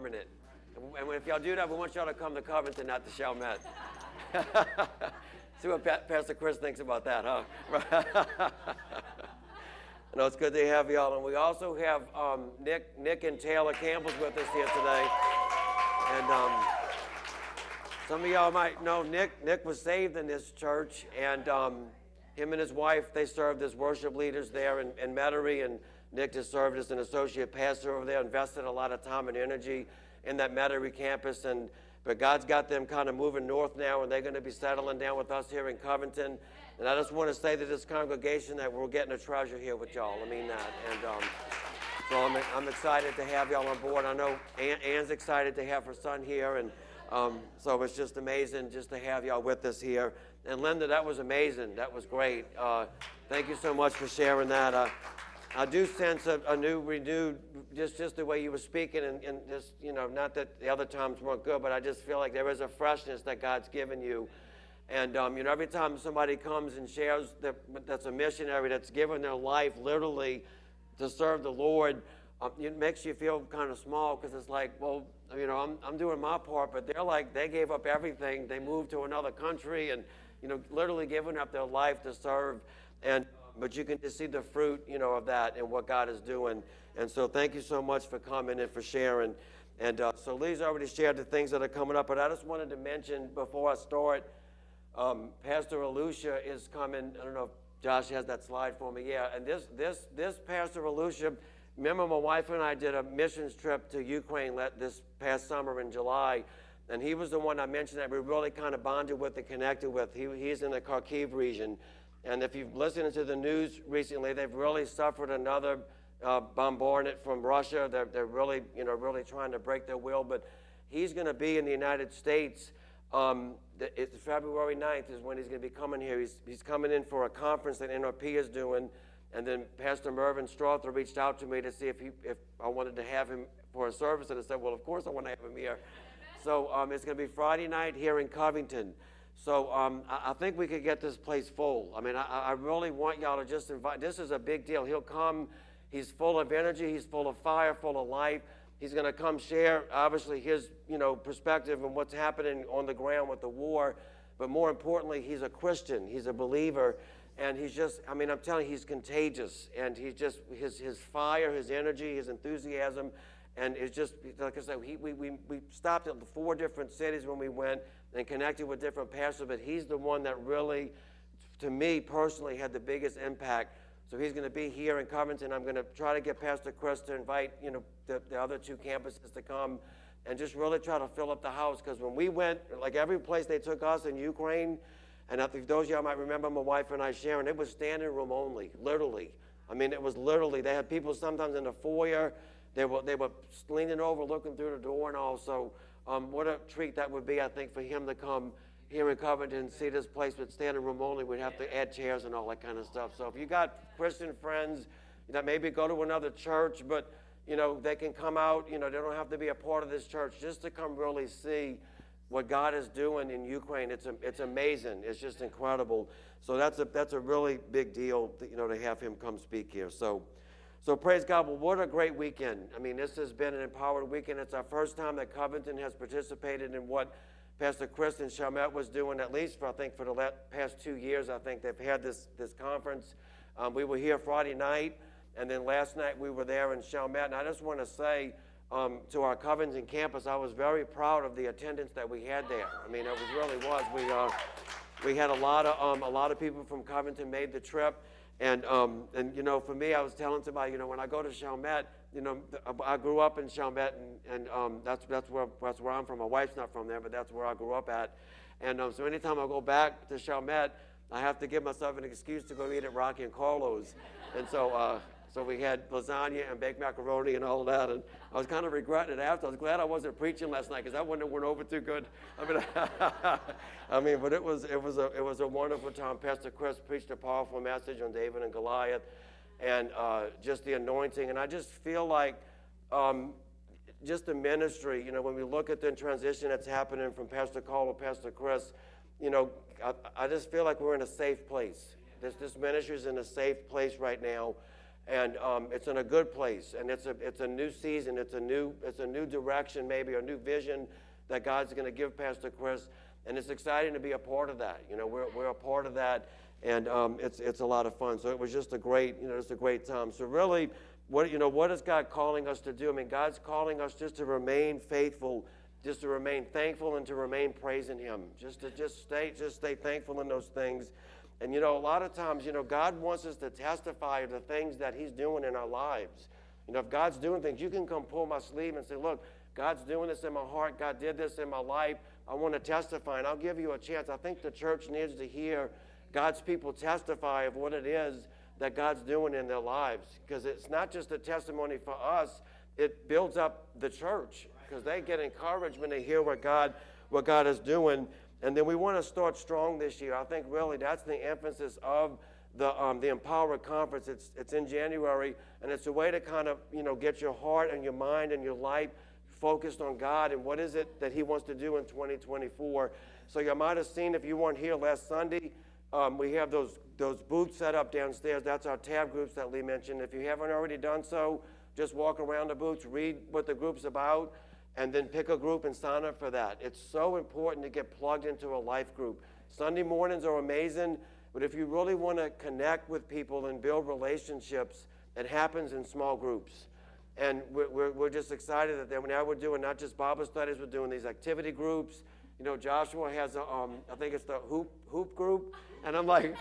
permanent. And if y'all do that, we want y'all to come to Covington, not to Chalmette. See what Pastor Chris thinks about that, huh? no, it's good to have y'all. And we also have um, Nick, Nick and Taylor Campbell's with us here today. And um, some of y'all might know Nick. Nick was saved in this church, and um, him and his wife, they served as worship leaders there in, in Metairie, and Nick has served as an associate pastor over there, invested a lot of time and energy in that Metairie campus, and but God's got them kind of moving north now, and they're going to be settling down with us here in Covington. And I just want to say to this congregation that we're getting a treasure here with y'all. I mean that. And um, so I'm, I'm excited to have y'all on board. I know Ann, Ann's excited to have her son here, and um, so it's just amazing just to have y'all with us here. And Linda, that was amazing. That was great. Uh, thank you so much for sharing that. Uh, I do sense a, a, new, renewed, just just the way you were speaking, and, and just you know, not that the other times weren't good, but I just feel like there is a freshness that God's given you. And um, you know, every time somebody comes and shares that that's a missionary that's given their life literally to serve the Lord, um, it makes you feel kind of small because it's like, well, you know, I'm I'm doing my part, but they're like they gave up everything. They moved to another country and you know, literally giving up their life to serve and but you can just see the fruit, you know, of that and what God is doing. And so thank you so much for coming and for sharing. And uh, so Lee's already shared the things that are coming up, but I just wanted to mention before I start, um, Pastor Alusha is coming. I don't know if Josh has that slide for me. Yeah, and this this this Pastor Alusha, remember my wife and I did a missions trip to Ukraine this past summer in July, and he was the one I mentioned that we really kind of bonded with and connected with. He, he's in the Kharkiv region. And if you've listened to the news recently, they've really suffered another uh, bombardment from Russia. They're, they're really, you know, really trying to break their will. But he's going to be in the United States. Um, it's February 9th is when he's going to be coming here. He's, he's coming in for a conference that NRP is doing. And then Pastor Mervyn Strother reached out to me to see if, he, if I wanted to have him for a service. And I said, well, of course I want to have him here. So um, it's going to be Friday night here in Covington. So um, I, I, think we could get this place full. I mean, I, I, really want y'all to just invite. This is a big deal. He'll come. He's full of energy. He's full of fire, full of life. He's going to come share, obviously, his you know perspective and what's happening on the ground with the war. But more importantly, he's a Christian. He's a believer, and he's just. I mean, I'm telling you, he's contagious, and he's just his his fire, his energy, his enthusiasm, and it's just like I said. He, we we we stopped at four different cities when we went and connected with different pastors, but he's the one that really, to me personally, had the biggest impact. So he's going to be here in Covington. I'm going to try to get Pastor Chris to invite, you know, the, the other two campuses to come and just really try to fill up the house. Because when we went, like every place they took us in Ukraine, and I think those of y'all might remember my wife and I sharing, it was standing room only, literally. I mean, it was literally, they had people sometimes in the foyer. They were, they were leaning over, looking through the door and all. So um, what a treat that would be, I think, for him to come here in Covington and see this place with standing room only. We'd have to add chairs and all that kind of stuff. So if you got Christian friends that maybe go to another church, but you know they can come out. You know they don't have to be a part of this church just to come really see what God is doing in Ukraine. It's it's amazing. It's just incredible. So that's a that's a really big deal. You know to have him come speak here. So. So praise God. Well, what a great weekend. I mean, this has been an empowered weekend. It's our first time that Covington has participated in what Pastor Chris and Chalmette was doing, at least for, I think, for the past two years. I think they've had this, this conference. Um, we were here Friday night, and then last night we were there in Chalmette. And I just want to say um, to our Covington campus, I was very proud of the attendance that we had there. I mean, it was, really was. We, uh, we had a lot, of, um, a lot of people from Covington made the trip. And, um, and, you know, for me, I was telling somebody, you know, when I go to Chalmette, you know, I grew up in Chalmette, and, and um, that's, that's, where, that's where I'm from. My wife's not from there, but that's where I grew up at. And um, so anytime I go back to Chalmette, I have to give myself an excuse to go eat at Rocky and Carlo's. And so, uh, so we had lasagna and baked macaroni and all that. And I was kind of regretting it after. I was glad I wasn't preaching last night because that wouldn't have went over too good. I mean, I mean, but it was, it, was a, it was a wonderful time. Pastor Chris preached a powerful message on David and Goliath and uh, just the anointing. And I just feel like um, just the ministry, you know, when we look at the transition that's happening from Pastor Carl to Pastor Chris, you know, I, I just feel like we're in a safe place. This, this ministry is in a safe place right now. And um, it's in a good place, and it's a it's a new season, it's a new it's a new direction, maybe a new vision that God's going to give Pastor Chris, and it's exciting to be a part of that. You know, we're we're a part of that, and um, it's it's a lot of fun. So it was just a great you know it's a great time. So really, what you know what is God calling us to do? I mean, God's calling us just to remain faithful just to remain thankful and to remain praising him just to just stay just stay thankful in those things and you know, a lot of times, you know, God wants us to testify of the things that He's doing in our lives. You know, if God's doing things, you can come pull my sleeve and say, Look, God's doing this in my heart. God did this in my life. I want to testify, and I'll give you a chance. I think the church needs to hear God's people testify of what it is that God's doing in their lives. Because it's not just a testimony for us, it builds up the church because they get encouragement to hear what God, what God is doing. And then we want to start strong this year. I think really that's the emphasis of the, um, the Empower Conference. It's, it's in January, and it's a way to kind of, you know, get your heart and your mind and your life focused on God and what is it that He wants to do in 2024. So you might have seen, if you weren't here last Sunday, um, we have those, those booths set up downstairs. That's our tab groups that Lee mentioned. If you haven't already done so, just walk around the booths, read what the group's about and then pick a group and sign up for that. It's so important to get plugged into a life group. Sunday mornings are amazing, but if you really want to connect with people and build relationships, it happens in small groups. And we're, we're, just excited that now we're doing not just Bible studies, we're doing these activity groups. You know, Joshua has a, um, I think it's the hoop hoop group, and I'm like,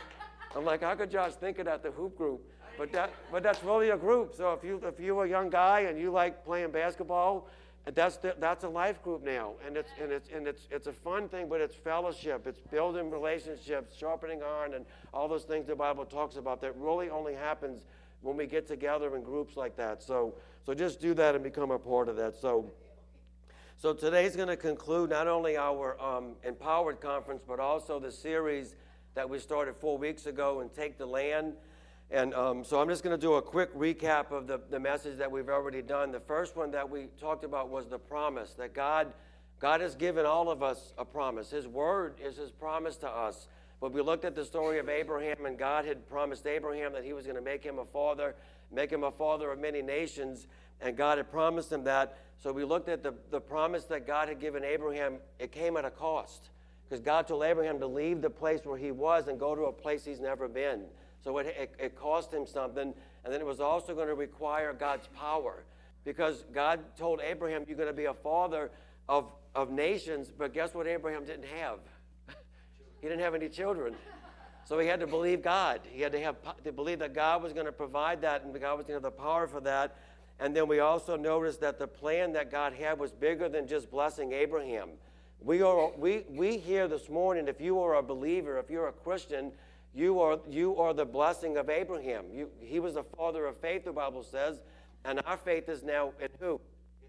I'm like, how could Josh think of that, the hoop group? But that, but that's really a group. So if you if you're a young guy and you like playing basketball, that's, the, that's a life group now. And, it's, and, it's, and it's, it's a fun thing, but it's fellowship. It's building relationships, sharpening iron, and all those things the Bible talks about that really only happens when we get together in groups like that. So, so just do that and become a part of that. So, so today's going to conclude not only our um, Empowered Conference, but also the series that we started four weeks ago and Take the Land. And um, so I'm just going to do a quick recap of the, the message that we've already done. The first one that we talked about was the promise that God, God has given all of us a promise. His word is His promise to us. But we looked at the story of Abraham, and God had promised Abraham that He was going to make him a father, make him a father of many nations, and God had promised him that. So we looked at the, the promise that God had given Abraham. It came at a cost because God told Abraham to leave the place where he was and go to a place he's never been. So it, it, it cost him something. And then it was also going to require God's power because God told Abraham, You're going to be a father of, of nations. But guess what Abraham didn't have? he didn't have any children. So he had to believe God. He had to have to believe that God was going to provide that and God was going to have the power for that. And then we also noticed that the plan that God had was bigger than just blessing Abraham. We are we we hear this morning, if you are a believer, if you're a Christian, you are, you are the blessing of Abraham. You, he was the father of faith, the Bible says, and our faith is now in who?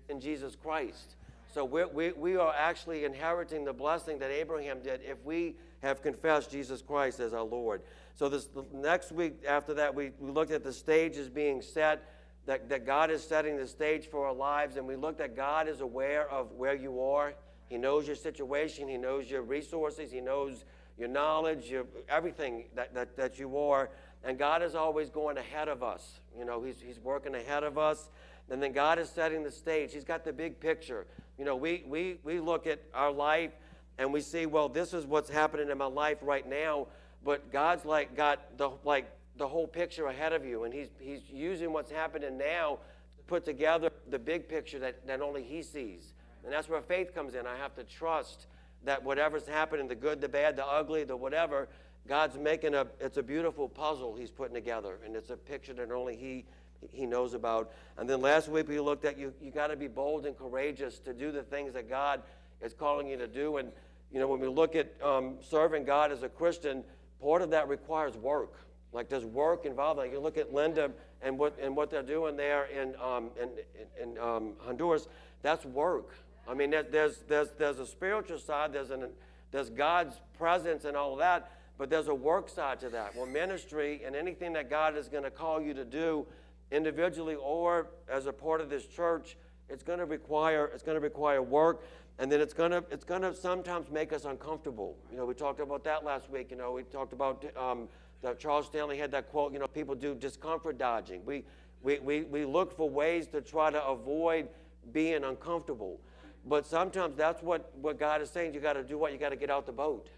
In Jesus Christ. So we're, we, we are actually inheriting the blessing that Abraham did if we have confessed Jesus Christ as our Lord. So this next week after that, we, we looked at the stages being set, that, that God is setting the stage for our lives, and we looked at God is aware of where you are. He knows your situation, He knows your resources, He knows your knowledge, your, everything that, that, that you are. And God is always going ahead of us. You know, he's, he's working ahead of us. And then God is setting the stage. He's got the big picture. You know, we, we, we look at our life and we see, well, this is what's happening in my life right now. But God's like got the like the whole picture ahead of you, and He's He's using what's happening now to put together the big picture that, that only He sees. And that's where faith comes in. I have to trust that whatever's happening, the good, the bad, the ugly, the whatever, God's making a, it's a beautiful puzzle he's putting together. And it's a picture that only he, he knows about. And then last week we looked at you, you got to be bold and courageous to do the things that God is calling you to do. And, you know, when we look at um, serving God as a Christian, part of that requires work. Like there's work involved. Like you look at Linda and what, and what they're doing there in, um, in, in, in um, Honduras, that's work. I mean, there's, there's, there's a spiritual side, there's, an, there's God's presence and all that, but there's a work side to that. Well, ministry and anything that God is going to call you to do individually or as a part of this church, it's going to require, it's going to require work. And then it's going to, it's going to sometimes make us uncomfortable. You know, we talked about that last week. You know, we talked about um, that Charles Stanley had that quote, you know, people do discomfort dodging. We, we, we, we look for ways to try to avoid being uncomfortable. But sometimes that's what, what God is saying. You got to do what? You got to get out the boat,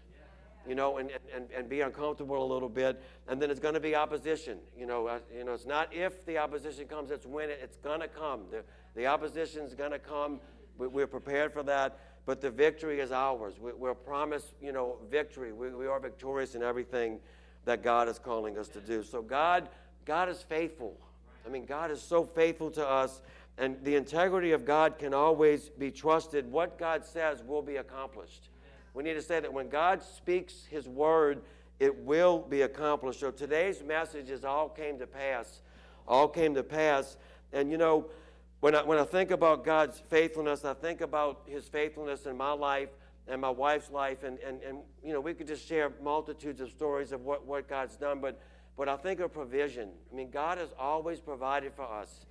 you know, and, and, and be uncomfortable a little bit. And then it's going to be opposition. You know, uh, you know, it's not if the opposition comes, it's when it, it's going to come. The, the opposition is going to come. We, we're prepared for that. But the victory is ours. We, we're promised, you know, victory. We, we are victorious in everything that God is calling us to do. So God, God is faithful. I mean, God is so faithful to us, and the integrity of God can always be trusted. What God says will be accomplished. We need to say that when God speaks His word, it will be accomplished. So today's message is all came to pass. All came to pass. And you know, when I, when I think about God's faithfulness, I think about His faithfulness in my life and my wife's life. And, and, and you know, we could just share multitudes of stories of what, what God's done. But but I think of provision. I mean, God has always provided for us.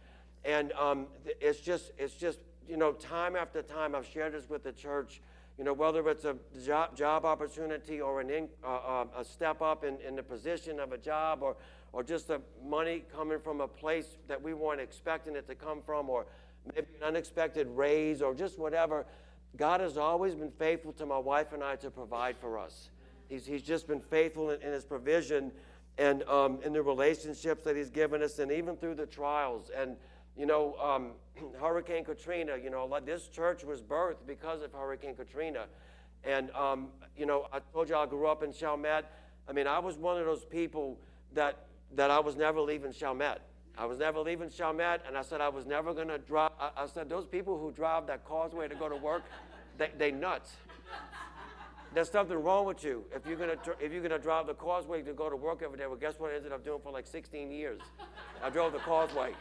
And um, it's just, it's just, you know, time after time, I've shared this with the church, you know, whether it's a job, job opportunity or an in, uh, uh, a step up in, in the position of a job or, or just the money coming from a place that we weren't expecting it to come from or maybe an unexpected raise or just whatever. God has always been faithful to my wife and I to provide for us. He's, he's just been faithful in, in his provision and um, in the relationships that He's given us, and even through the trials. And, you know, um, Hurricane Katrina, you know, this church was birthed because of Hurricane Katrina. And, um, you know, I told you I grew up in Chalmette. I mean, I was one of those people that, that I was never leaving Chalmette. I was never leaving Chalmette, and I said I was never going to drive. I, I, said, those people who drive that causeway to go to work, they, they nuts. There's something wrong with you if you're gonna if you're gonna drive the causeway to go to work every day. Well, guess what? I ended up doing for like 16 years. I drove the causeway.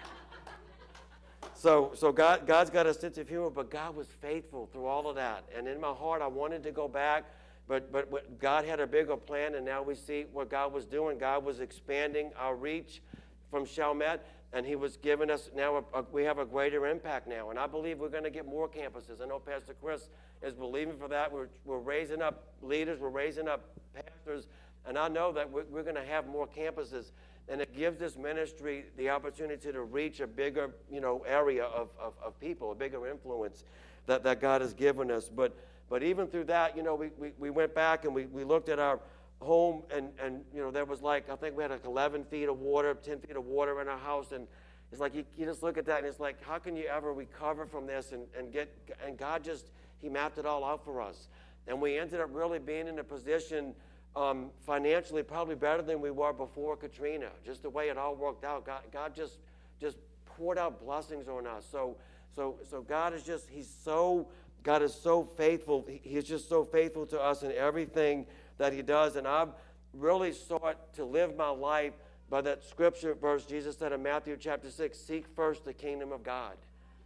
So, so God, God's got a sense of humor, but God was faithful through all of that. And in my heart, I wanted to go back, but, but, God had a bigger plan, and now we see what God was doing. God was expanding our reach from Chalmette, and He was giving us now, a, a, we have a greater impact now. And I believe we're going to get more campuses. I know Pastor Chris is believing for that. We're, we're raising up leaders, we're raising up pastors, and I know that we're, we're going to have more campuses. And it gives this ministry the opportunity to reach a bigger, you know, area of, of, of people, a bigger influence that, that God has given us. But, but even through that, you know, we, we, we went back and we, we looked at our home and, and, you know, there was like, I think we had like 11 feet of water, 10 feet of water in our house. And it's like, you, you just look at that and it's like, how can you ever recover from this and, and get, and God just, he mapped it all out for us. And we ended up really being in a position um, financially probably better than we were before Katrina. Just the way it all worked out. God, God just, just poured out blessings on us. So, so, so God is just, He's so, God is so faithful. He's just so faithful to us in everything that He does. And I've really sought to live my life by that scripture verse Jesus said in Matthew chapter 6 seek first the kingdom of God.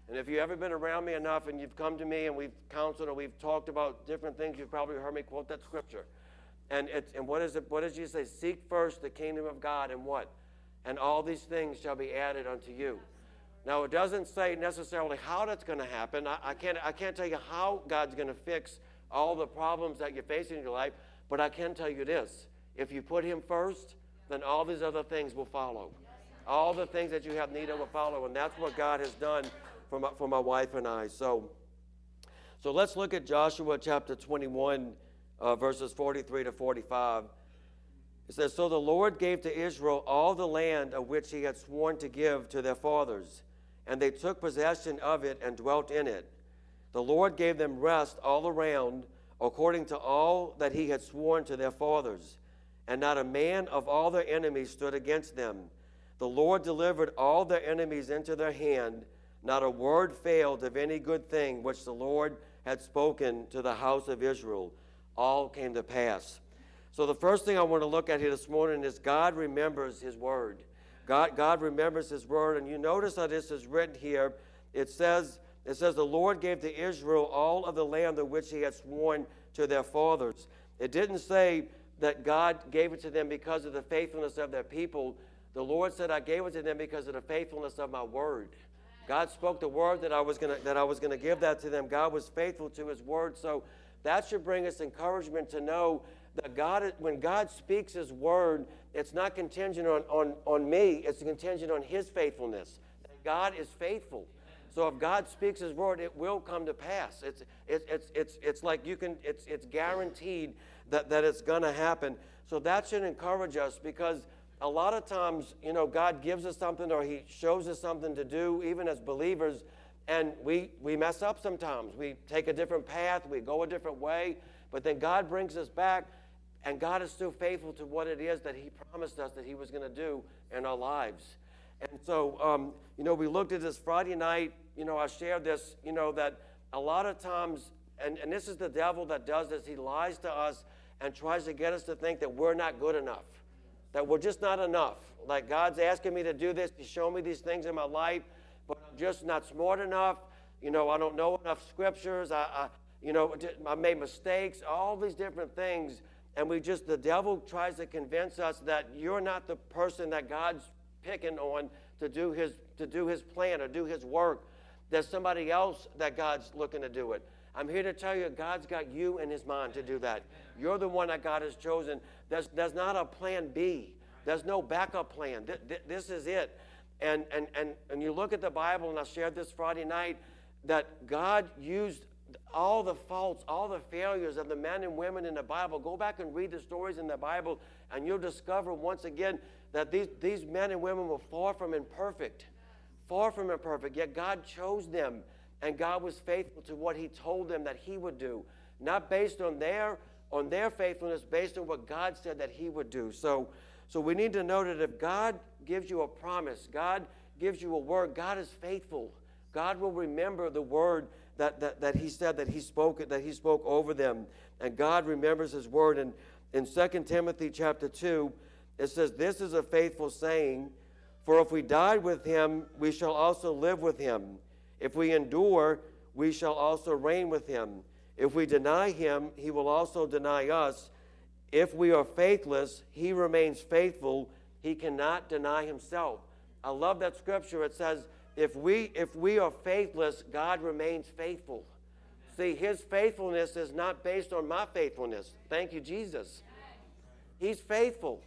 And if you've ever been around me enough and you've come to me and we've counseled or we've talked about different things, you've probably heard me quote that scripture. And, it's, and what, is it, what does Jesus say? Seek first the kingdom of God and what? And all these things shall be added unto you. Now, it doesn't say necessarily how that's going to happen. I, I, can't, I can't tell you how God's going to fix all the problems that you're facing in your life, but I can tell you this. If you put Him first, then all these other things will follow. All the things that you have need of will follow. And that's what God has done for my, for my wife and I. So, so let's look at Joshua chapter 21, uh, verses 43 to 45. It says, So the Lord gave to Israel all the land of which he had sworn to give to their fathers, and they took possession of it and dwelt in it. The Lord gave them rest all around, according to all that he had sworn to their fathers, and not a man of all their enemies stood against them. The Lord delivered all their enemies into their hand not a word failed of any good thing which the Lord had spoken to the house of Israel. All came to pass. So, the first thing I want to look at here this morning is God remembers His word. God, God remembers His word. And you notice how this is written here. It says, it says, The Lord gave to Israel all of the land of which He had sworn to their fathers. It didn't say that God gave it to them because of the faithfulness of their people. The Lord said, I gave it to them because of the faithfulness of my word. God spoke the word that I was gonna that I was gonna give that to them. God was faithful to His word, so that should bring us encouragement to know that God, when God speaks His word, it's not contingent on, on, on me, it's contingent on His faithfulness. God is faithful. So if God speaks His word, it will come to pass. It's, it's, it's, it's, it's like you can, it's, it's guaranteed that, that it's going to happen. So that should encourage us because a lot of times, you know, God gives us something or He shows us something to do, even as believers, and we, we mess up sometimes. We take a different path, we go a different way, but then God brings us back, and God is still faithful to what it is that He promised us that He was going to do in our lives. And so, um, you know, we looked at this Friday night, you know, I shared this, you know, that a lot of times, and, and this is the devil that does this, he lies to us and tries to get us to think that we're not good enough that we're just not enough. Like God's asking me to do this, He's showing me these things in my life, but I'm just not smart enough. You know, I don't know enough scriptures. I, I you know, I made mistakes, all these different things. And we just, the devil tries to convince us that you're not the person that God's picking on to do his, to do his plan or do his work. There's somebody else that God's looking to do it. I'm here to tell you, God's got you in His mind to do that. You're the one that God has chosen. There's, there's not a plan B, there's no backup plan. This is it. And, and, and, and you look at the Bible, and I shared this Friday night, that God used all the faults, all the failures of the men and women in the Bible. Go back and read the stories in the Bible, and you'll discover once again that these, these men and women were far from imperfect. Far from imperfect, yet God chose them and God was faithful to what he told them that he would do, not based on their on their faithfulness, based on what God said that he would do. So so we need to know that if God gives you a promise, God gives you a word, God is faithful. God will remember the word that, that, that he said that he spoke that he spoke over them. And God remembers his word. And in 2 Timothy chapter 2, it says, This is a faithful saying, for if we died with him, we shall also live with him. If we endure, we shall also reign with him. If we deny him, he will also deny us. If we are faithless, he remains faithful. He cannot deny himself. I love that scripture. It says, if we, if we are faithless, God remains faithful. See, his faithfulness is not based on my faithfulness. Thank you, Jesus. He's faithful.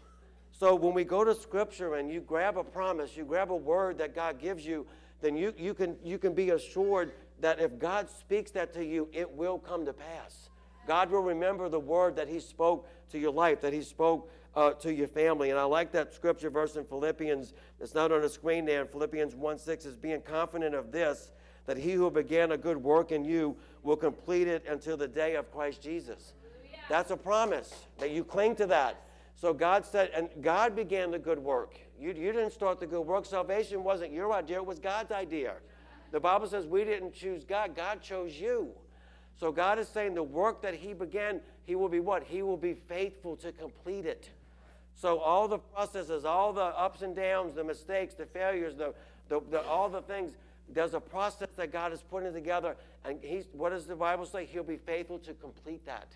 So when we go to scripture and you grab a promise, you grab a word that God gives you, then you, you, can, you can be assured that if God speaks that to you, it will come to pass. God will remember the word that He spoke to your life, that He spoke uh, to your family. And I like that scripture verse in Philippians. It's not on the screen there. In Philippians 1 6 is being confident of this, that He who began a good work in you will complete it until the day of Christ Jesus. That's a promise that you cling to that. So God said, and God began the good work. You, you didn't start the good work. Salvation wasn't your idea, it was God's idea. The Bible says we didn't choose God, God chose you. So God is saying the work that He began, He will be what? He will be faithful to complete it. So all the processes, all the ups and downs, the mistakes, the failures, the, the, the all the things, there's a process that God is putting together. And he's, what does the Bible say? He'll be faithful to complete that.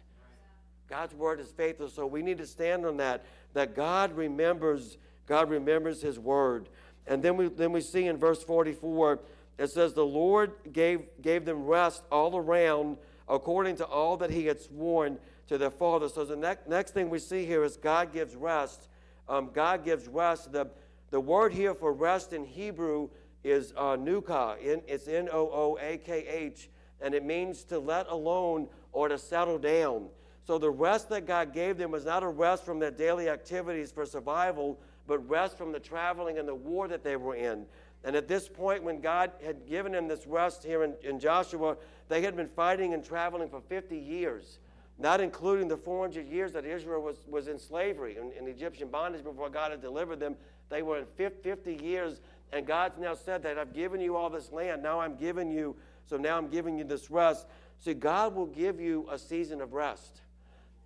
God's word is faithful. So we need to stand on that, that God remembers God remembers his word. And then we, then we see in verse 44, it says, The Lord gave, gave them rest all around according to all that he had sworn to their father. So the next, next thing we see here is God gives rest. Um, God gives rest. The, the word here for rest in Hebrew is uh, nuka. In, it's N O O A K H, and it means to let alone or to settle down. So the rest that God gave them was not a rest from their daily activities for survival, but rest from the traveling and the war that they were in. And at this point, when God had given them this rest here in, in Joshua, they had been fighting and traveling for 50 years, not including the 400 years that Israel was, was in slavery in, in Egyptian bondage before God had delivered them. They were in 50 years, and God's now said that I've given you all this land. Now I'm giving you, so now I'm giving you this rest. See, God will give you a season of rest.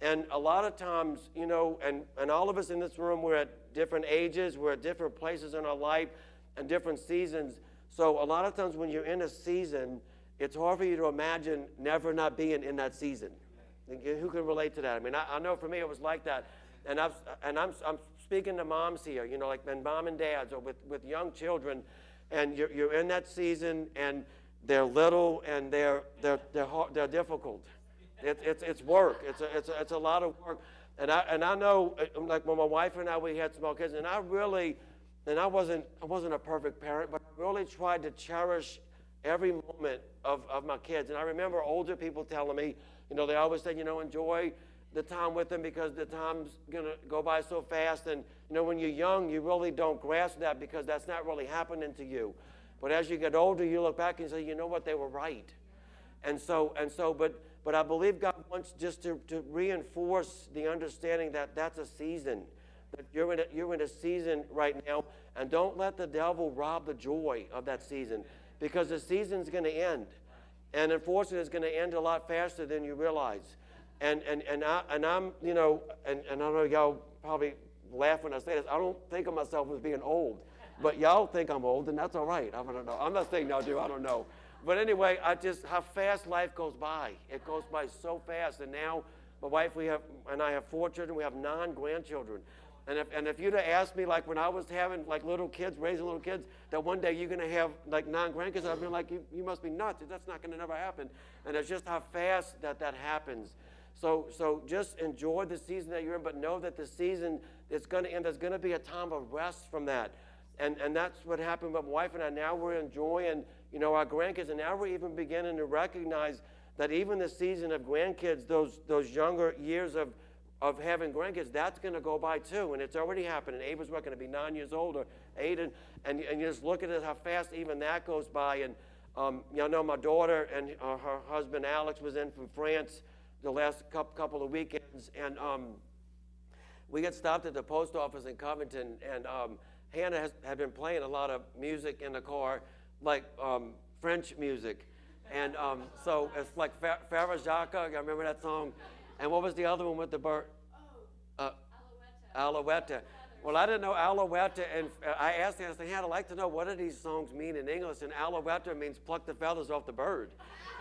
And a lot of times, you know, and, and all of us in this room, we're at different ages, we're at different places in our life and different seasons. So a lot of times when you're in a season, it's hard for you to imagine never not being in that season. Who can relate to that? I mean, I, I know for me it was like that. And, I've, and I'm, I'm speaking to moms here, you know, like and mom and dads or with, with young children, and you're, you're in that season and they're little and they're, they're, they're, hard, they're difficult. It, it's, it's work. It's a, it's, a, it's a lot of work. And I, and I know, uh, like when my wife and I, we had small kids, and I really, and I wasn't, I wasn't a perfect parent, but I really tried to cherish every moment of, of my kids. And I remember older people telling me, you know, they always said, you know, enjoy the time with them because the time's going to go by so fast. And, you know, when you're young, you really don't grasp that because that's not really happening to you. But as you get older, you look back and say, you know what, they were right. And so, and so, but, but I believe God wants just to, to reinforce the understanding that that's a season, that you're in a, you're in a season right now, and don't let the devil rob the joy of that season because the season's going to end. And unfortunately, it's going to end a lot faster than you realize. And, and, and, I, and I'm, you know, and, and I know y'all probably laugh when I say this. I don't think of myself as being old. But y'all think I'm old, and that's all right. I don't know. I'm not saying y'all do. I don't know. But anyway, I just how fast life goes by. It goes by so fast. And now, my wife, we have, and I have four children. We have nine grandchildren. And if, and if you'd have asked me, like when I was having like little kids, raising little kids, that one day you're going to have like nine grandkids, I'd be like, you, you must be nuts. That's not going to never happen. And it's just how fast that that happens. So, so just enjoy the season that you're in, but know that the season is going to end. There's going to be a time of rest from that. And, and that's what happened with my wife and I. Now we're enjoying, you know, our grandkids, and now we're even beginning to recognize that even the season of grandkids, those, those younger years of, of having grandkids, that's going to go by too. And it's already happening. Ava's going to be nine years old or eight, and, and, and you just look at it, how fast even that goes by. And um, you know, my daughter and uh, her husband Alex was in from France the last couple of weekends, and um, we got stopped at the post office in Covington, and um, Hannah has, had been playing a lot of music in the car, like um, French music. And um, so it's like Frère Jacques, I remember that song. And what was the other one with the bird? Oh, uh, Alouette. Well, I didn't know Alouette, and I asked Hannah, I said, Hannah, I'd like to know what do these songs mean in English? And Alouette means pluck the feathers off the bird.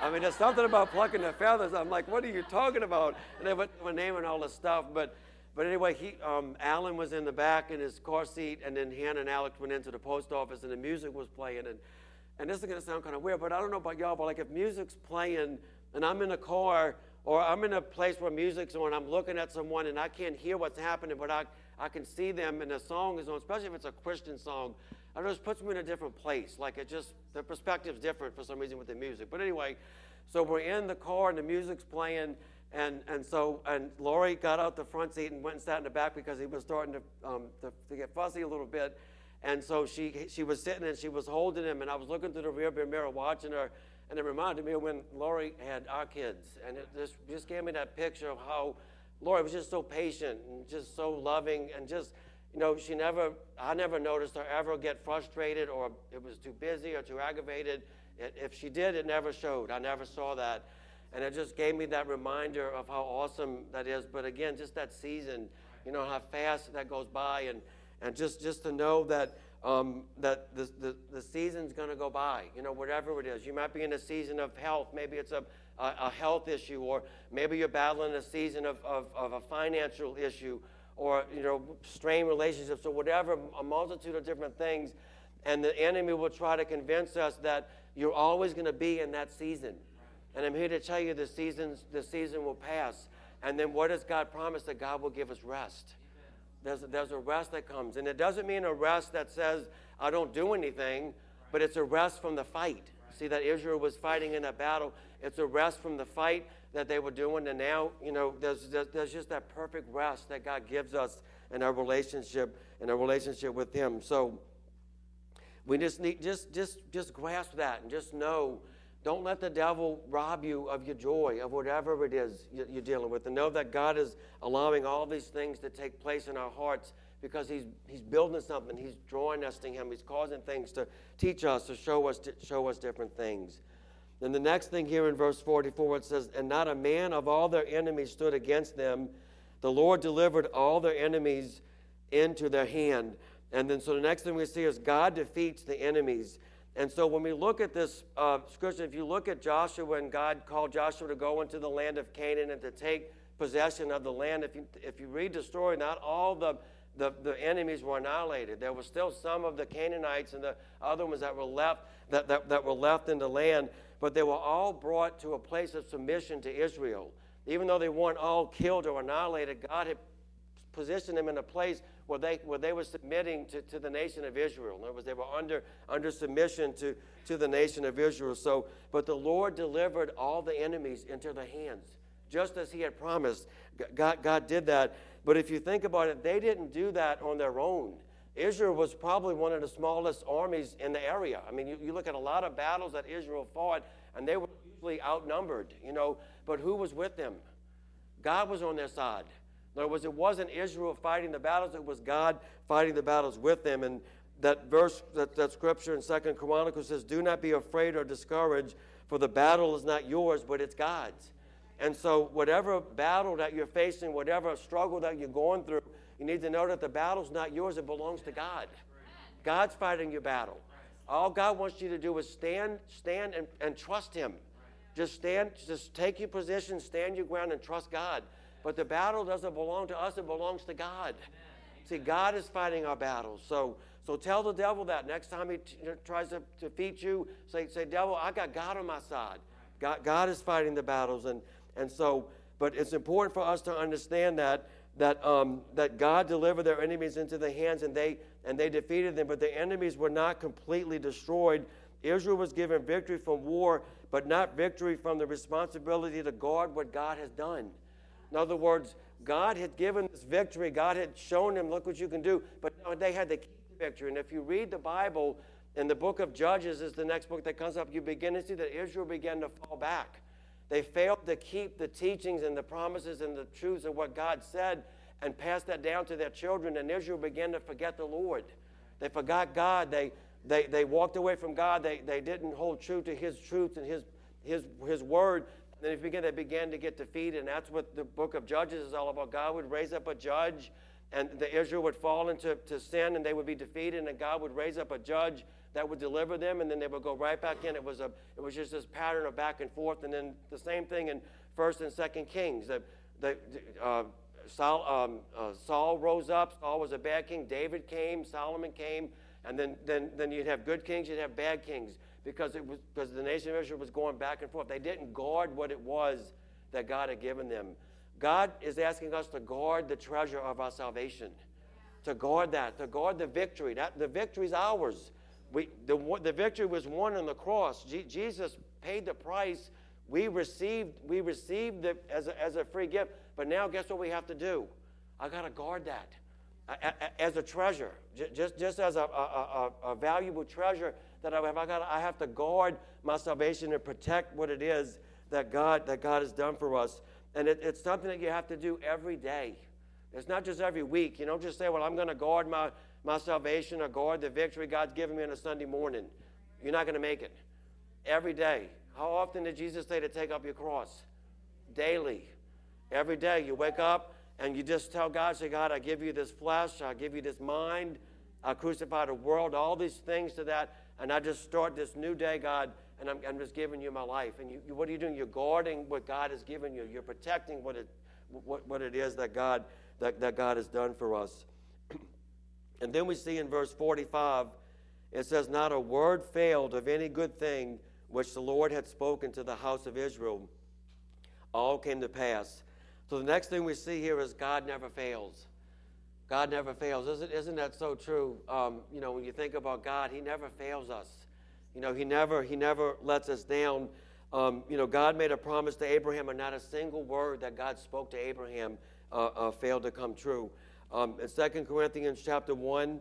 I mean, there's something about plucking the feathers. I'm like, what are you talking about? And they were, were naming all this stuff. But but anyway, he, um, Alan was in the back in his car seat, and then Hannah and Alex went into the post office, and the music was playing. And, and this is going to sound kind of weird, but I don't know about y'all, but like if music's playing and I'm in a car or I'm in a place where music's on, I'm looking at someone and I can't hear what's happening, but I, I can see them and the song is on, especially if it's a Christian song. It just puts me in a different place. Like it just, the perspective's different for some reason with the music. But anyway, so we're in the car and the music's playing and, and so, and Lori got out the front seat and went and sat in the back because he was starting to, um, to, to, get fussy a little bit. And so she, she was sitting and she was holding him, and I was looking through the rearview mirror watching her. And it reminded me of when Lori had our kids. And it just, just gave me that picture of how Lori was just so patient and just so loving and just, you know, she never, I never noticed her ever get frustrated or it was too busy or too aggravated. If she did, it never showed. I never saw that. And it just gave me that reminder of how awesome that is. But again, just that season, you know, how fast that goes by. And, and just, just to know that, um, that the, the, the season's going to go by, you know, whatever it is. You might be in a season of health. Maybe it's a, a, a health issue, or maybe you're battling a season of, of, of a financial issue, or, you know, strained relationships, or whatever, a multitude of different things. And the enemy will try to convince us that you're always going to be in that season. And I'm here to tell you the, seasons, the season will pass. And then what does God promise? That God will give us rest. There's, there's a rest that comes. And it doesn't mean a rest that says, I don't do anything, but it's a rest from the fight. See that Israel was fighting in that battle. It's a rest from the fight that they were doing. And now, you know, there's, there's just that perfect rest that God gives us in our relationship, in our relationship with Him. So we just need, just, just, just grasp that and just know don't let the devil rob you of your joy, of whatever it is you're dealing with. And know that God is allowing all these things to take place in our hearts because He's, he's building something. He's drawing us to Him. He's causing things to teach us, to show us, to show us different things. Then the next thing here in verse 44, it says, And not a man of all their enemies stood against them. The Lord delivered all their enemies into their hand. And then so the next thing we see is God defeats the enemies. And so when we look at this uh, scripture, if you look at Joshua and God called Joshua to go into the land of Canaan and to take possession of the land, if you, if you read the story, not all the, the, the enemies were annihilated. There were still some of the Canaanites and the other ones that were left that, that, that were left in the land, but they were all brought to a place of submission to Israel. even though they weren't all killed or annihilated, God had positioned them in a place where they, where they were submitting to, to the nation of Israel. In other words, they were under, under submission to, to the nation of Israel. So, but the Lord delivered all the enemies into their hands, just as He had promised. God, God did that. But if you think about it, they didn't do that on their own. Israel was probably one of the smallest armies in the area. I mean, you, you look at a lot of battles that Israel fought, and they were usually outnumbered, you know, but who was with them? God was on their side. In other words, it wasn't Israel fighting the battles, it was God fighting the battles with them. And that verse, that, that scripture in Second Chronicles says, Do not be afraid or discouraged, for the battle is not yours, but it's God's. And so, whatever battle that you're facing, whatever struggle that you're going through, you need to know that the battle's not yours, it belongs to God. God's fighting your battle. All God wants you to do is stand, stand and, and trust Him. Just stand, just take your position, stand your ground, and trust God. But the battle doesn't belong to us, it belongs to God. See, God is fighting our battles. So, so tell the devil that. Next time he t- tries to defeat you, say, say, devil, I got God on my side. God, God is fighting the battles. And, and so, but it's important for us to understand that that, um, that God delivered their enemies into the hands and they, and they defeated them, but the enemies were not completely destroyed. Israel was given victory from war, but not victory from the responsibility to guard what God has done. In other words, God had given this victory, God had shown them, look what you can do, but they had to keep the victory. And if you read the Bible, in the book of Judges is the next book that comes up, you begin to see that Israel began to fall back. They failed to keep the teachings and the promises and the truths of what God said and pass that down to their children, and Israel began to forget the Lord. They forgot God. They, they, they walked away from God. They, they didn't hold true to His truth and His, his, his word. And then they began, began to get defeated, and that's what the book of Judges is all about. God would raise up a judge, and the Israel would fall into to sin, and they would be defeated, and God would raise up a judge that would deliver them, and then they would go right back in. It was a, it was just this pattern of back and forth, and then the same thing in First and Second Kings. The, the, uh, Saul, um, uh, Saul rose up. Saul was a bad king. David came. Solomon came, and then, then, then you'd have good kings. You'd have bad kings because it was because the nation of Israel was going back and forth. They didn't guard what it was that God had given them. God is asking us to guard the treasure of our salvation, to guard that, to guard the victory. That the victory is ours. We, the, the victory was won on the cross. G, Jesus paid the price. We received, we received it as a, as a free gift. But now, guess what we have to do? I got to guard that as a treasure, just, just as a, a, a, a valuable treasure that I have. I, got I have to guard my salvation and protect what it is that God, that God has done for us. And it, it's something that you have to do every day. It's not just every week. You don't just say, well, I'm going to guard my, my salvation or guard the victory God's given me on a Sunday morning. You're not going to make it. Every day. How often did Jesus say to take up your cross? Daily. Every day. You wake up and you just tell God, say, God, I give you this flesh, I give you this mind, I crucify the world, all these things to that, and I just start this new day, God, and I'm, I'm just giving you my life. And you, what are you doing? You're guarding what God has given you. You're protecting what it, what, what it is that God, that, that God has done for us. And then we see in verse 45, it says, Not a word failed of any good thing which the Lord had spoken to the house of Israel. All came to pass. So the next thing we see here is God never fails. God never fails. Isn't, isn't that so true? Um, you know, when you think about God, He never fails us. You know, He never, he never lets us down. Um, you know, God made a promise to Abraham, and not a single word that God spoke to Abraham uh, uh, failed to come true. Um, in 2 Corinthians chapter 1,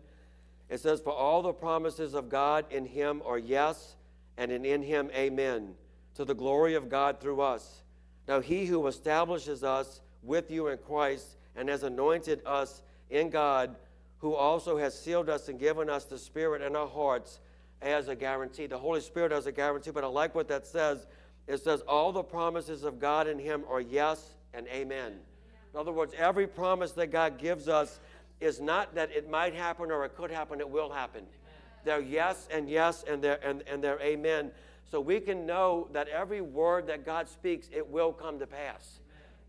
it says, For all the promises of God in him are yes, and in, him amen, to the glory of God through us. Now he who establishes us with you in Christ and has anointed us in God, who also has sealed us and given us the Spirit in our hearts as a guarantee. The Holy Spirit as a guarantee, but I like what that says. It says, All the promises of God in him are yes and amen. In other words, every promise that God gives us is not that it might happen or it could happen, it will happen. They're yes and yes and they're, and, and they're amen. So we can know that every word that God speaks, it will come to pass.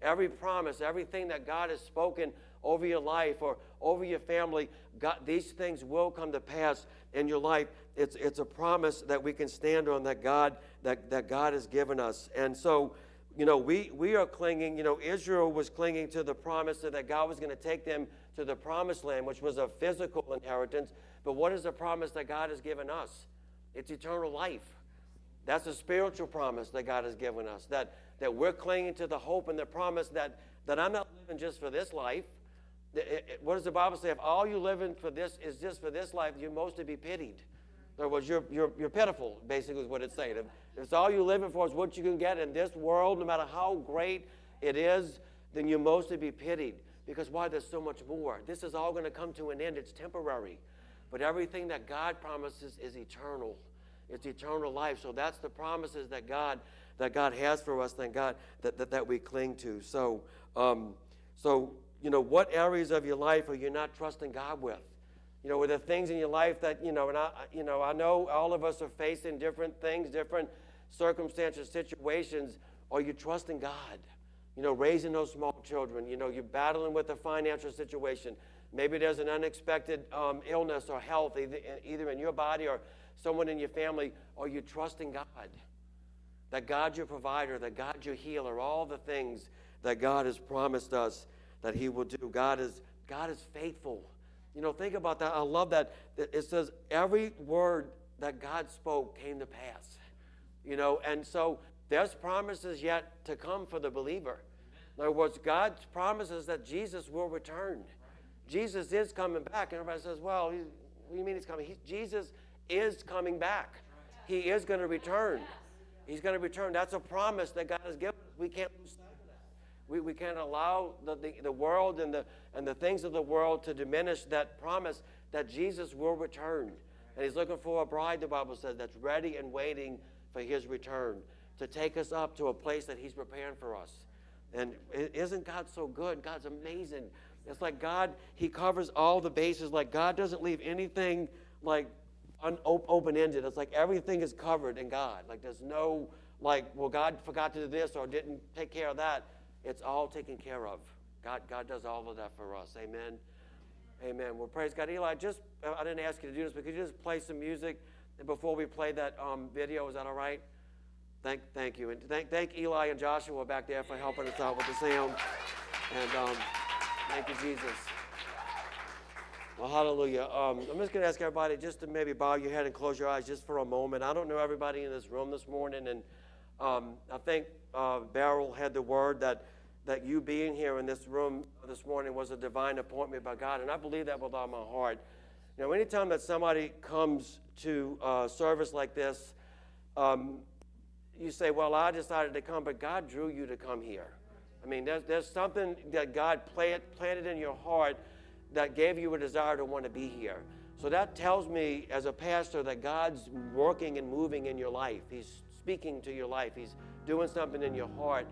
Every promise, everything that God has spoken over your life or over your family, God, these things will come to pass in your life. It's, it's a promise that we can stand on that God, that, that God has given us. And so you know, we, we are clinging, you know, Israel was clinging to the promise that God was going to take them to the promised land, which was a physical inheritance. But what is the promise that God has given us? It's eternal life. That's a spiritual promise that God has given us, that, that we're clinging to the hope and the promise that, that I'm not living just for this life. What does the Bible say? If all you living for this is just for this life, you're most to be pitied. In other words, you're, you're, you're pitiful, basically, is what it's saying. If, if it's all you're living for is what you can get in this world, no matter how great it is, then you're most to be pitied. Because why? There's so much more. This is all going to come to an end. It's temporary. But everything that God promises is eternal. It's eternal life. So that's the promises that God that God has for us, thank God, that, that, that we cling to. So, um, so, you know, what areas of your life are you not trusting God with? You know, are there things in your life that, you know, and I, you know, I know all of us are facing different things, different circumstances, situations. Are you trusting God? You know, raising those small children. You know, you're battling with a financial situation. Maybe there's an unexpected um, illness or health, either, either in your body or someone in your family. Are you trusting God? That God's your provider, that God's your healer, all the things that God has promised us that He will do. God is, God is faithful. You know, think about that. I love that. It says every word that God spoke came to pass. You know, and so there's promises yet to come for the believer. In other words, God promises that Jesus will return. Jesus is coming back. And everybody says, well, what do you mean he's coming? He, Jesus is coming back. He is going to return. He's going to return. That's a promise that God has given us. We can't lose. We, we can't allow the, the, the world and the, and the things of the world to diminish that promise that Jesus will return. And he's looking for a bride, the Bible says, that's ready and waiting for his return to take us up to a place that he's preparing for us. And isn't God so good? God's amazing. It's like God, he covers all the bases. Like God doesn't leave anything like open ended. It's like everything is covered in God. Like there's no, like, well, God forgot to do this or didn't take care of that. It's all taken care of. God, God does all of that for us. Amen. Amen. Well, praise God. Eli, just, I didn't ask you to do this, but could you just play some music before we play that um, video? Is that all right? Thank, thank you. And thank, thank Eli and Joshua back there for helping us out with the sound. And um, thank you, Jesus. Well, hallelujah. Um, I'm just going to ask everybody just to maybe bow your head and close your eyes just for a moment. I don't know everybody in this room this morning, and um, I think uh, Beryl had the word that that you being here in this room this morning was a divine appointment by God, and I believe that with all my heart. Know, anytime that somebody comes to a service like this, um, you say, Well, I decided to come, but God drew you to come here. I mean, there's, there's something that God plant, planted in your heart that gave you a desire to want to be here. So that tells me, as a pastor, that God's working and moving in your life. He's speaking to your life, He's doing something in your heart.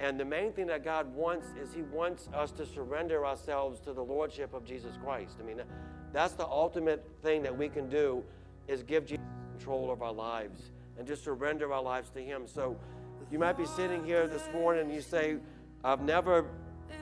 And the main thing that God wants is He wants us to surrender ourselves to the Lordship of Jesus Christ. I mean, that's the ultimate thing that we can do is give Jesus control of our lives and just surrender our lives to Him. So you might be sitting here this morning and you say, I've never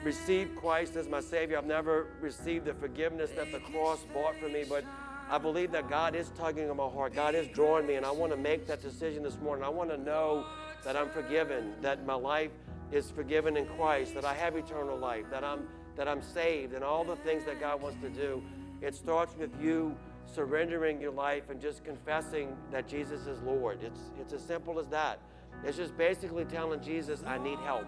received Christ as my Savior. I've never received the forgiveness that the cross bought for me, but I believe that God is tugging on my heart. God is drawing me, and I want to make that decision this morning. I want to know that I'm forgiven, that my life is forgiven in Christ, that I have eternal life, that I'm that I'm saved, and all the things that God wants to do. It starts with you surrendering your life and just confessing that Jesus is Lord. It's it's as simple as that. It's just basically telling Jesus, I need help.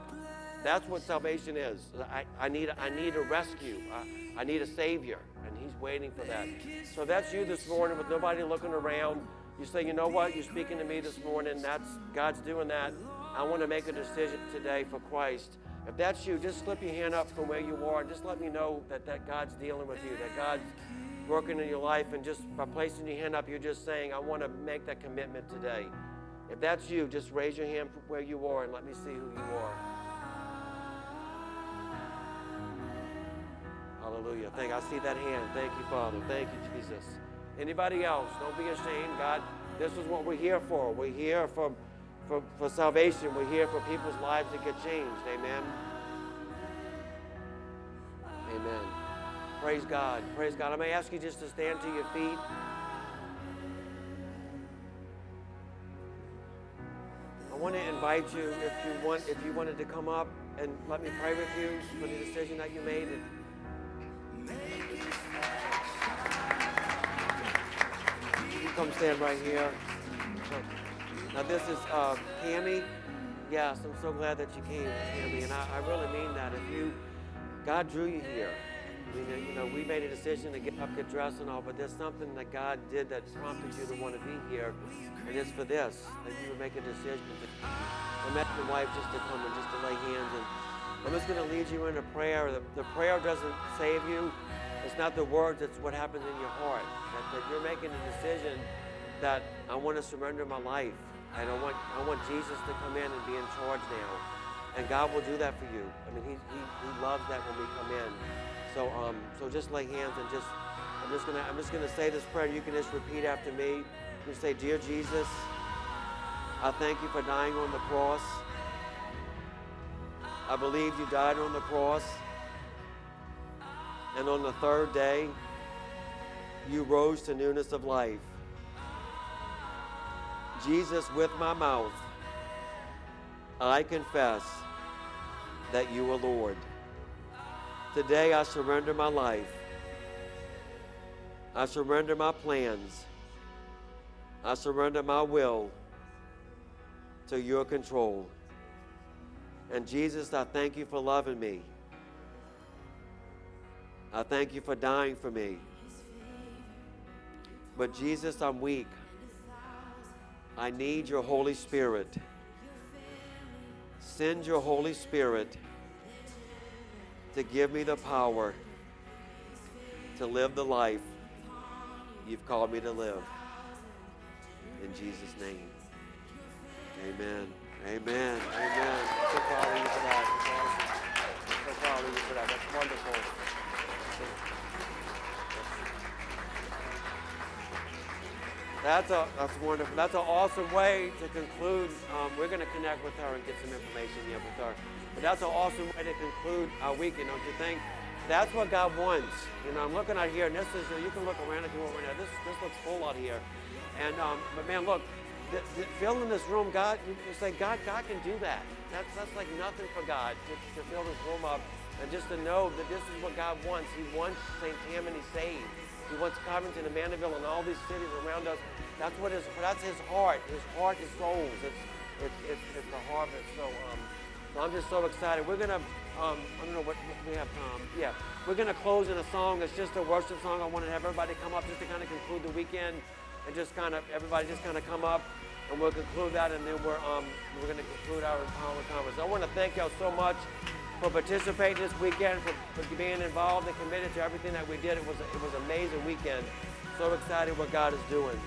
That's what salvation is. I, I, need, I need a rescue. I, I need a Savior, and He's waiting for that. So that's you this morning with nobody looking around. You say, you know what? You're speaking to me this morning. That's God's doing that. I want to make a decision today for Christ. If that's you, just slip your hand up from where you are and just let me know that, that God's dealing with you, that God's working in your life. And just by placing your hand up, you're just saying, I want to make that commitment today. If that's you, just raise your hand from where you are and let me see who you are. Hallelujah. Thank I see that hand. Thank you, Father. Thank you, Jesus. Anybody else? Don't be ashamed. God, this is what we're here for. We're here for, for, for salvation. We're here for people's lives to get changed. Amen. Amen. Praise God. Praise God. I may ask you just to stand to your feet. I want to invite you if you want if you wanted to come up and let me pray with you for the decision that you made. Come stand right here. Now this is uh. Yes, I'm so glad that you came, Cami, and I, I really mean that. If you, God drew you here. I mean, you know, we made a decision to get up, get dressed, and all, but there's something that God did that prompted you to want to be here, and it's for this that you would make a decision. To, I met your wife just to come and just to lay hands, and I'm just going to lead you into prayer. The, the prayer doesn't save you. It's not the words, it's what happens in your heart. That, that you're making a decision that I want to surrender my life. And I want, I want Jesus to come in and be in charge now. And God will do that for you. I mean, he, he, he loves that when we come in. So, um, so just lay hands and just, I'm just gonna, I'm just gonna say this prayer. You can just repeat after me. You say, Dear Jesus, I thank you for dying on the cross. I believe you died on the cross. And on the third day, you rose to newness of life. Jesus, with my mouth, I confess that you are Lord. Today I surrender my life. I surrender my plans. I surrender my will to your control. And Jesus, I thank you for loving me. I thank you for dying for me. But Jesus, I'm weak. I need your Holy Spirit. Send your Holy Spirit to give me the power to live the life you've called me to live. In Jesus' name. Amen. Amen. Amen. You for that. That's wonderful. That's a that's wonderful. That's an awesome way to conclude. Um, we're going to connect with her and get some information here with her. But that's an awesome way to conclude our weekend, don't you think? That's what God wants. You know, I'm looking out here, and this is you can look around if you want right now. This this looks full out here, and um, but man, look, the, the, filling this room, God, you, you say God, God can do that. That's that's like nothing for God to, to fill this room up, and just to know that this is what God wants. He wants St. Tammany saved. He wants Covington and Mandeville and all these cities around us that's what his, that's his heart. His heart is souls. It's, it's, it's, the harvest. So, um, so I'm just so excited. We're going to, um, I don't know what we have, um, yeah, we're going to close in a song. It's just a worship song. I want to have everybody come up just to kind of conclude the weekend and just kind of, everybody just kind of come up and we'll conclude that and then we're, um, we're going to conclude our empowerment conference. I want to thank y'all so much for participating this weekend, for, for being involved and committed to everything that we did. It was, it was an amazing weekend. So excited what God is doing.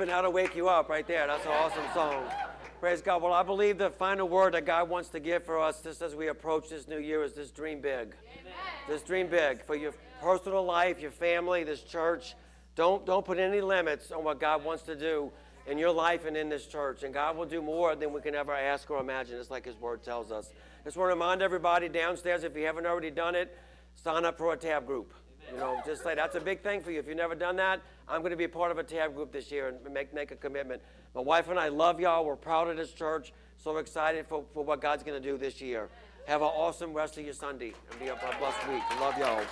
Sleeping, that'll wake you up right there. That's an awesome song. Praise God. Well, I believe the final word that God wants to give for us just as we approach this new year is this dream big. Amen. This dream big for your personal life, your family, this church. Don't, don't put any limits on what God wants to do in your life and in this church. And God will do more than we can ever ask or imagine, It's like His Word tells us. Just want to remind everybody downstairs, if you haven't already done it, sign up for a tab group. You know, just say that's a big thing for you. If you've never done that, I'm going to be a part of a tab group this year and make, make a commitment. My wife and I love y'all. We're proud of this church. So excited for, for what God's going to do this year. Have an awesome rest of your Sunday and be a, a blessed week. Love y'all.